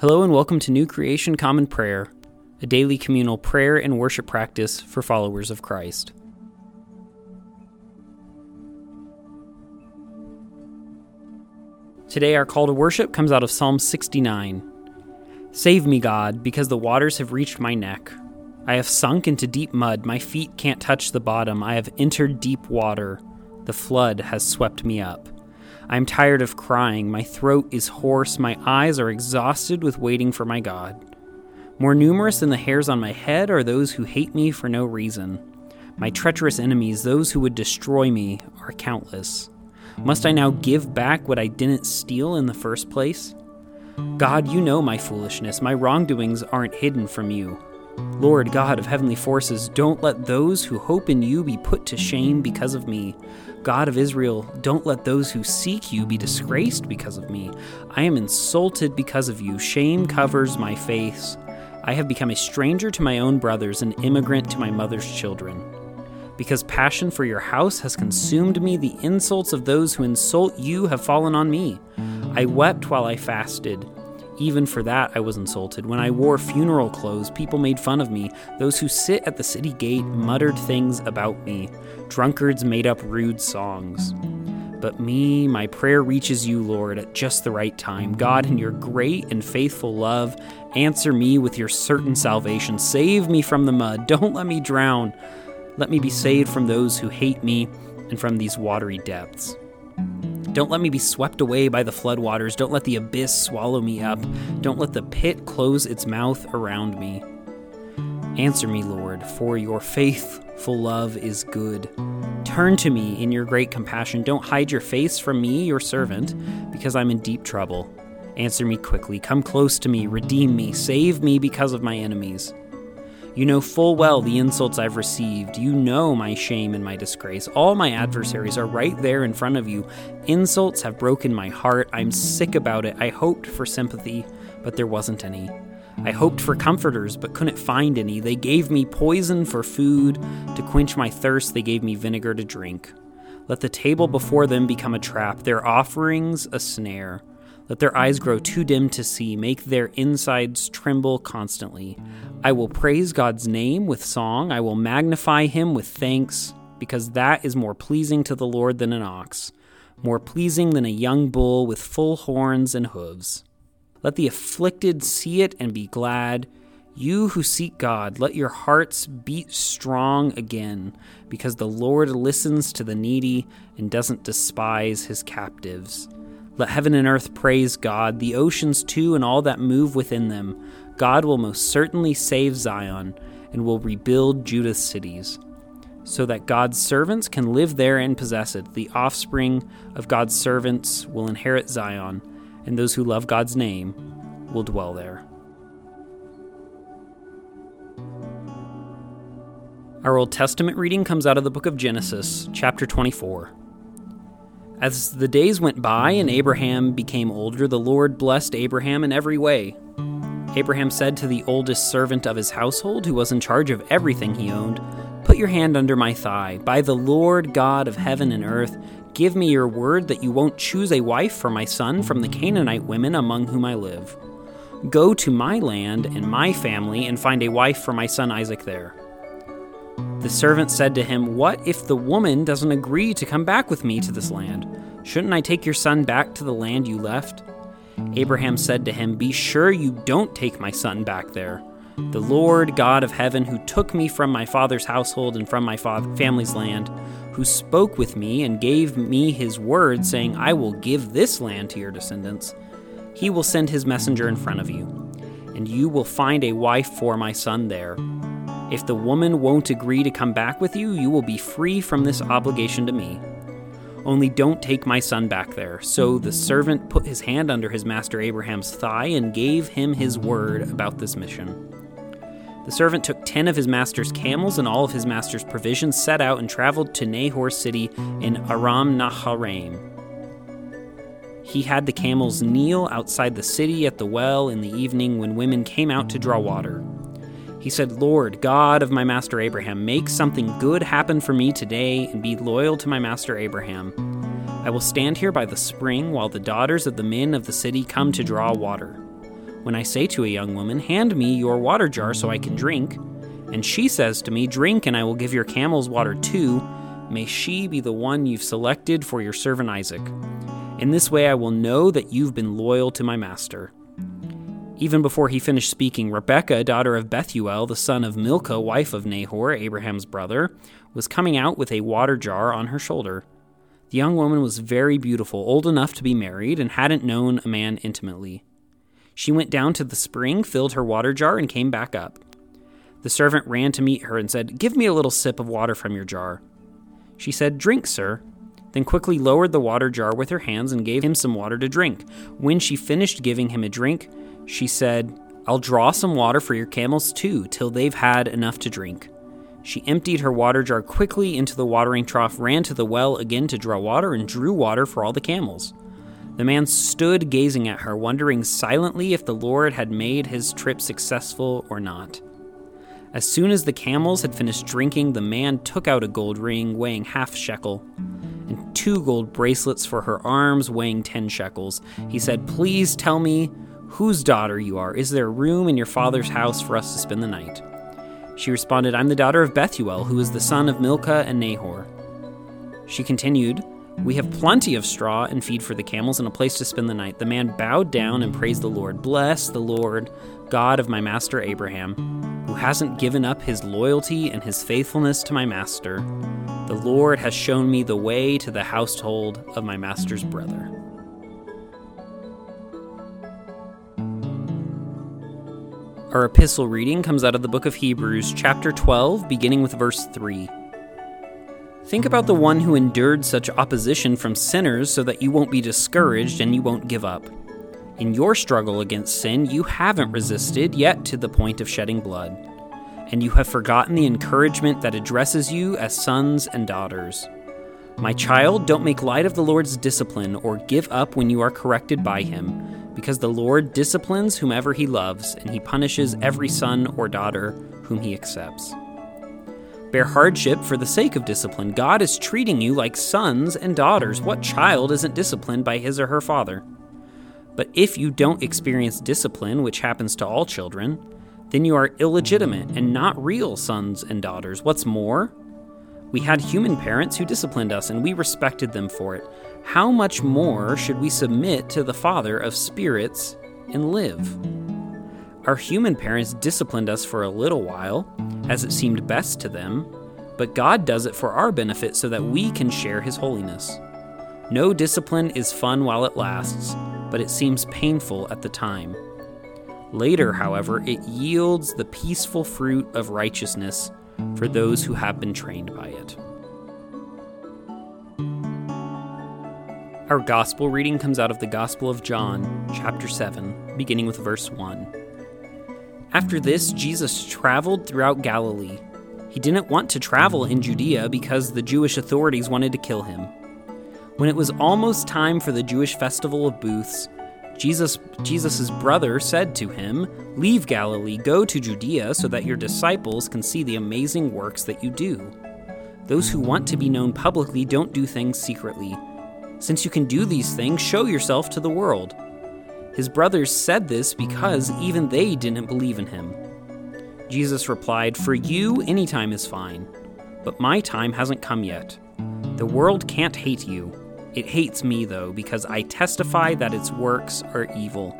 Hello and welcome to New Creation Common Prayer, a daily communal prayer and worship practice for followers of Christ. Today, our call to worship comes out of Psalm 69. Save me, God, because the waters have reached my neck. I have sunk into deep mud, my feet can't touch the bottom. I have entered deep water. The flood has swept me up. I am tired of crying, my throat is hoarse, my eyes are exhausted with waiting for my God. More numerous than the hairs on my head are those who hate me for no reason. My treacherous enemies, those who would destroy me, are countless. Must I now give back what I didn't steal in the first place? God, you know my foolishness. My wrongdoings aren't hidden from you. Lord God of heavenly forces, don't let those who hope in you be put to shame because of me. God of Israel, don't let those who seek you be disgraced because of me. I am insulted because of you. Shame covers my face. I have become a stranger to my own brothers, an immigrant to my mother's children. Because passion for your house has consumed me, the insults of those who insult you have fallen on me. I wept while I fasted. Even for that, I was insulted. When I wore funeral clothes, people made fun of me. Those who sit at the city gate muttered things about me. Drunkards made up rude songs. But me, my prayer reaches you, Lord, at just the right time. God, in your great and faithful love, answer me with your certain salvation. Save me from the mud. Don't let me drown. Let me be saved from those who hate me and from these watery depths. Don't let me be swept away by the floodwaters. Don't let the abyss swallow me up. Don't let the pit close its mouth around me. Answer me, Lord, for your faithful love is good. Turn to me in your great compassion. Don't hide your face from me, your servant, because I'm in deep trouble. Answer me quickly. Come close to me. Redeem me. Save me because of my enemies. You know full well the insults I've received. You know my shame and my disgrace. All my adversaries are right there in front of you. Insults have broken my heart. I'm sick about it. I hoped for sympathy, but there wasn't any. I hoped for comforters, but couldn't find any. They gave me poison for food. To quench my thirst, they gave me vinegar to drink. Let the table before them become a trap, their offerings a snare. Let their eyes grow too dim to see, make their insides tremble constantly. I will praise God's name with song, I will magnify him with thanks, because that is more pleasing to the Lord than an ox, more pleasing than a young bull with full horns and hooves. Let the afflicted see it and be glad. You who seek God, let your hearts beat strong again, because the Lord listens to the needy and doesn't despise his captives. Let heaven and earth praise God, the oceans too, and all that move within them. God will most certainly save Zion and will rebuild Judah's cities, so that God's servants can live there and possess it. The offspring of God's servants will inherit Zion, and those who love God's name will dwell there. Our Old Testament reading comes out of the book of Genesis, chapter 24. As the days went by and Abraham became older, the Lord blessed Abraham in every way. Abraham said to the oldest servant of his household, who was in charge of everything he owned, Put your hand under my thigh. By the Lord God of heaven and earth, give me your word that you won't choose a wife for my son from the Canaanite women among whom I live. Go to my land and my family and find a wife for my son Isaac there. The servant said to him, What if the woman doesn't agree to come back with me to this land? Shouldn't I take your son back to the land you left? Abraham said to him, Be sure you don't take my son back there. The Lord God of heaven, who took me from my father's household and from my family's land, who spoke with me and gave me his word, saying, I will give this land to your descendants, he will send his messenger in front of you, and you will find a wife for my son there. If the woman won't agree to come back with you, you will be free from this obligation to me. Only don't take my son back there. So the servant put his hand under his master Abraham's thigh and gave him his word about this mission. The servant took ten of his master's camels and all of his master's provisions, set out, and traveled to Nahor's city in Aram Naharaim. He had the camels kneel outside the city at the well in the evening when women came out to draw water. He said, Lord, God of my master Abraham, make something good happen for me today and be loyal to my master Abraham. I will stand here by the spring while the daughters of the men of the city come to draw water. When I say to a young woman, Hand me your water jar so I can drink, and she says to me, Drink, and I will give your camels water too, may she be the one you've selected for your servant Isaac. In this way I will know that you've been loyal to my master. Even before he finished speaking, Rebekah, daughter of Bethuel, the son of Milcah, wife of Nahor, Abraham's brother, was coming out with a water jar on her shoulder. The young woman was very beautiful, old enough to be married, and hadn't known a man intimately. She went down to the spring, filled her water jar, and came back up. The servant ran to meet her and said, Give me a little sip of water from your jar. She said, Drink, sir. Then quickly lowered the water jar with her hands and gave him some water to drink. When she finished giving him a drink, she said, I'll draw some water for your camels too, till they've had enough to drink. She emptied her water jar quickly into the watering trough, ran to the well again to draw water, and drew water for all the camels. The man stood gazing at her, wondering silently if the Lord had made his trip successful or not. As soon as the camels had finished drinking, the man took out a gold ring weighing half shekel and two gold bracelets for her arms weighing ten shekels. He said, Please tell me whose daughter you are. Is there room in your father's house for us to spend the night? She responded, I'm the daughter of Bethuel, who is the son of Milcah and Nahor. She continued, we have plenty of straw and feed for the camels and a place to spend the night. The man bowed down and praised the Lord. Bless the Lord, God of my master Abraham, who hasn't given up his loyalty and his faithfulness to my master. The Lord has shown me the way to the household of my master's brother. Our epistle reading comes out of the book of Hebrews, chapter 12, beginning with verse 3. Think about the one who endured such opposition from sinners so that you won't be discouraged and you won't give up. In your struggle against sin, you haven't resisted yet to the point of shedding blood, and you have forgotten the encouragement that addresses you as sons and daughters. My child, don't make light of the Lord's discipline or give up when you are corrected by him, because the Lord disciplines whomever he loves, and he punishes every son or daughter whom he accepts. Bear hardship for the sake of discipline. God is treating you like sons and daughters. What child isn't disciplined by his or her father? But if you don't experience discipline, which happens to all children, then you are illegitimate and not real sons and daughters. What's more, we had human parents who disciplined us and we respected them for it. How much more should we submit to the Father of spirits and live? Our human parents disciplined us for a little while, as it seemed best to them, but God does it for our benefit so that we can share His holiness. No discipline is fun while it lasts, but it seems painful at the time. Later, however, it yields the peaceful fruit of righteousness for those who have been trained by it. Our gospel reading comes out of the Gospel of John, chapter 7, beginning with verse 1. After this, Jesus traveled throughout Galilee. He didn't want to travel in Judea because the Jewish authorities wanted to kill him. When it was almost time for the Jewish festival of booths, Jesus Jesus's brother said to him, "Leave Galilee, go to Judea so that your disciples can see the amazing works that you do. Those who want to be known publicly don't do things secretly. Since you can do these things, show yourself to the world." His brothers said this because even they didn't believe in him. Jesus replied, For you, any time is fine, but my time hasn't come yet. The world can't hate you. It hates me, though, because I testify that its works are evil.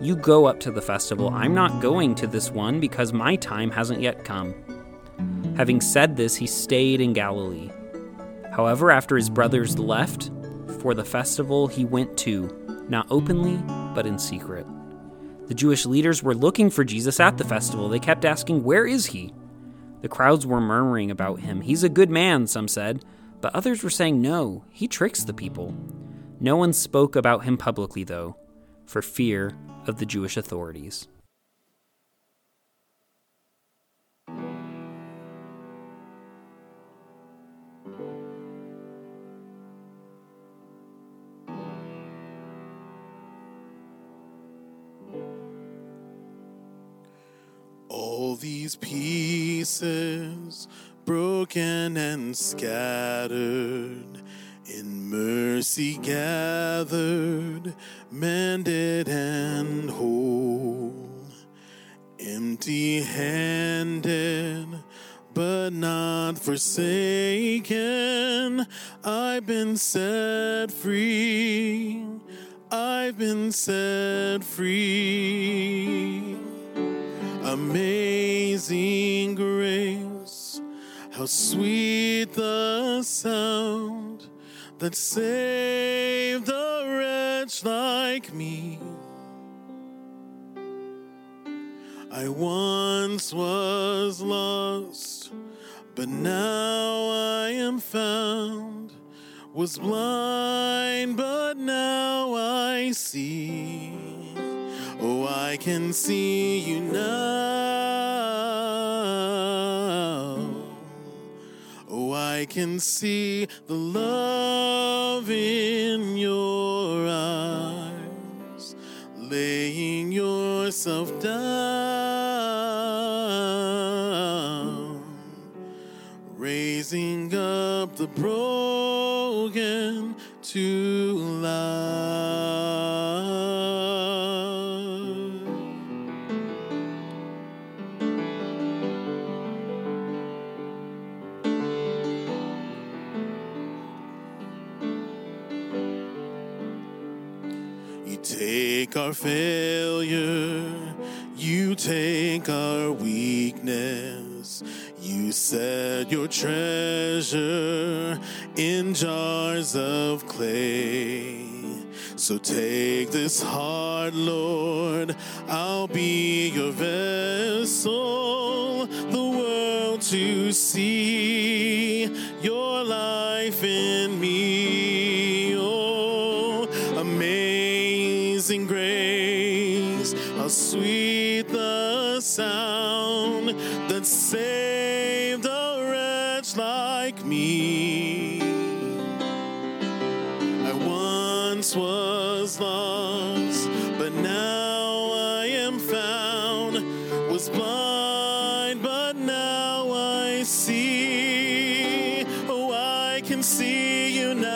You go up to the festival. I'm not going to this one because my time hasn't yet come. Having said this, he stayed in Galilee. However, after his brothers left for the festival, he went to, not openly, but in secret. The Jewish leaders were looking for Jesus at the festival. They kept asking, Where is he? The crowds were murmuring about him. He's a good man, some said, but others were saying, No, he tricks the people. No one spoke about him publicly, though, for fear of the Jewish authorities. These pieces, broken and scattered, in mercy gathered, mended and whole. empty handed, but not forsaken. I've been set free. I've been set free. Amazing grace, how sweet the sound that saved a wretch like me. I once was lost, but now I am found. Was blind, but now I see. I can see you now. Oh, I can see the love in your eyes, laying yourself down, raising up the broken to failure, you take our weakness. You set your treasure in jars of clay. So take this heart, Lord, I'll be your vessel, the world to see your life in see you now.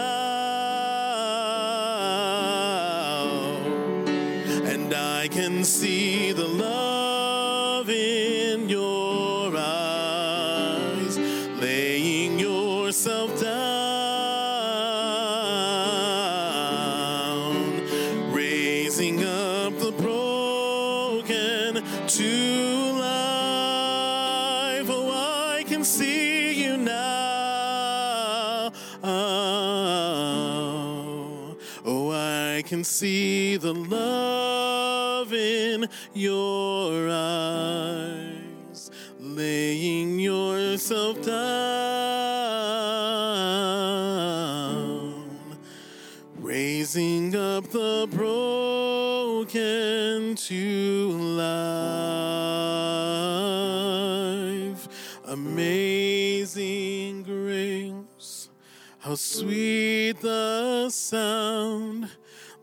And I can see your eyes, laying yourself down, raising up the broken to life. Amazing grace, how sweet the sound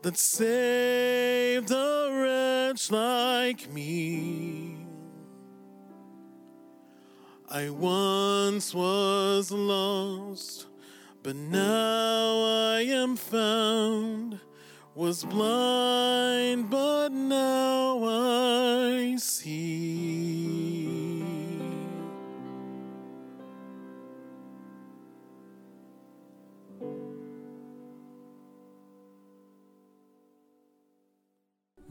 that saved a wretch like me. I once was lost, but now I am found. Was blind, but now I see.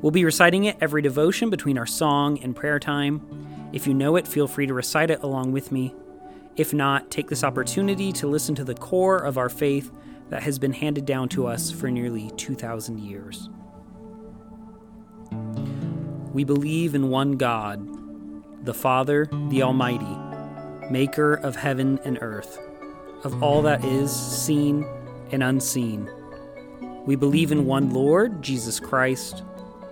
We'll be reciting it every devotion between our song and prayer time. If you know it, feel free to recite it along with me. If not, take this opportunity to listen to the core of our faith that has been handed down to us for nearly 2,000 years. We believe in one God, the Father, the Almighty, maker of heaven and earth, of all that is seen and unseen. We believe in one Lord, Jesus Christ,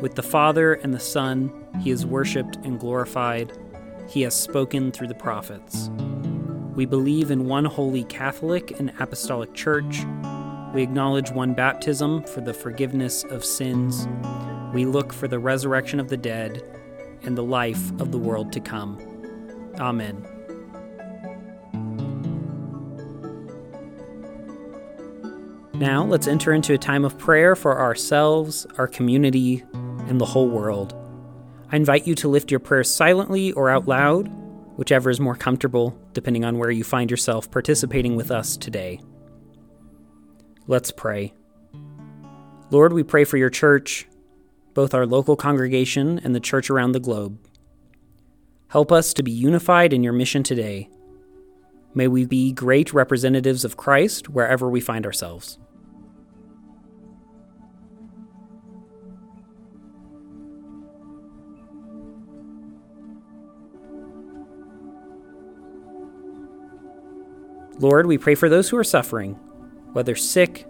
With the Father and the Son, he is worshiped and glorified. He has spoken through the prophets. We believe in one holy Catholic and Apostolic Church. We acknowledge one baptism for the forgiveness of sins. We look for the resurrection of the dead and the life of the world to come. Amen. Now, let's enter into a time of prayer for ourselves, our community, and the whole world. I invite you to lift your prayers silently or out loud, whichever is more comfortable, depending on where you find yourself participating with us today. Let's pray. Lord, we pray for your church, both our local congregation and the church around the globe. Help us to be unified in your mission today. May we be great representatives of Christ wherever we find ourselves. Lord, we pray for those who are suffering, whether sick,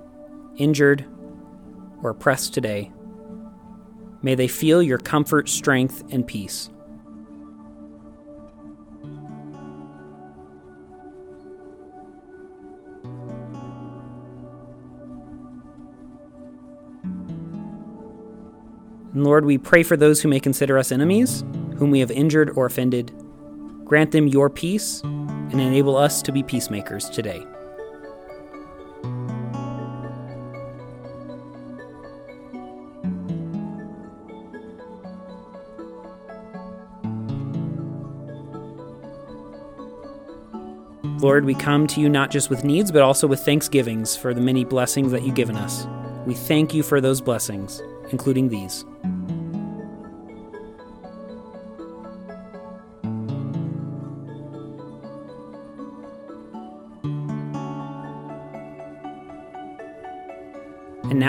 injured, or oppressed today. May they feel your comfort, strength, and peace. And Lord, we pray for those who may consider us enemies, whom we have injured or offended. Grant them your peace and enable us to be peacemakers today. Lord, we come to you not just with needs, but also with thanksgivings for the many blessings that you've given us. We thank you for those blessings, including these.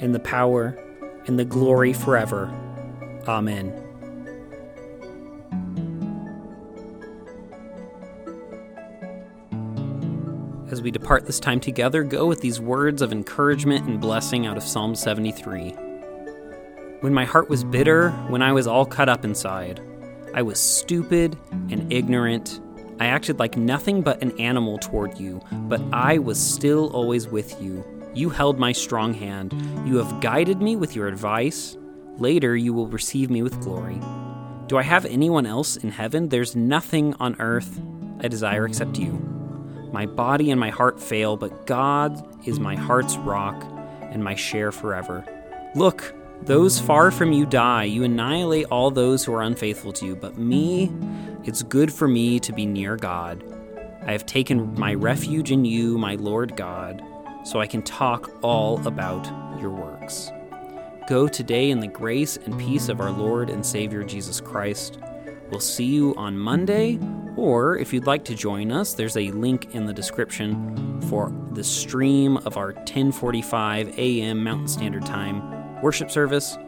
and the power, and the glory forever. Amen. As we depart this time together, go with these words of encouragement and blessing out of Psalm 73. When my heart was bitter, when I was all cut up inside, I was stupid and ignorant. I acted like nothing but an animal toward you, but I was still always with you. You held my strong hand. You have guided me with your advice. Later, you will receive me with glory. Do I have anyone else in heaven? There's nothing on earth I desire except you. My body and my heart fail, but God is my heart's rock and my share forever. Look, those far from you die. You annihilate all those who are unfaithful to you. But me, it's good for me to be near God. I have taken my refuge in you, my Lord God, so I can talk all about your works. Go today in the grace and peace of our Lord and Savior Jesus Christ. We'll see you on Monday, or if you'd like to join us, there's a link in the description for the stream of our 10:45 a.m. Mountain Standard Time worship service.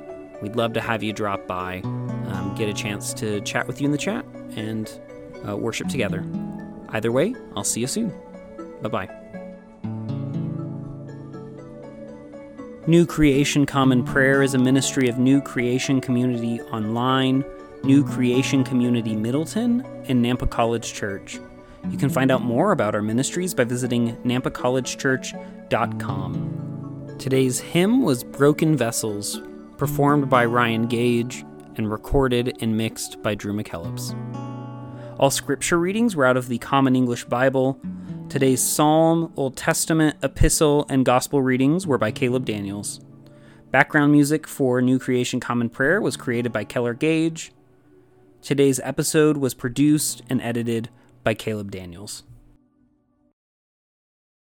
We'd love to have you drop by, um, get a chance to chat with you in the chat, and uh, worship together. Either way, I'll see you soon. Bye bye. New Creation Common Prayer is a ministry of New Creation Community Online, New Creation Community Middleton, and Nampa College Church. You can find out more about our ministries by visiting nampacollegechurch.com. Today's hymn was Broken Vessels, performed by Ryan Gage and recorded and mixed by Drew McKellips. All scripture readings were out of the Common English Bible. Today's Psalm, Old Testament, Epistle, and Gospel readings were by Caleb Daniels. Background music for New Creation Common Prayer was created by Keller Gage. Today's episode was produced and edited by Caleb Daniels.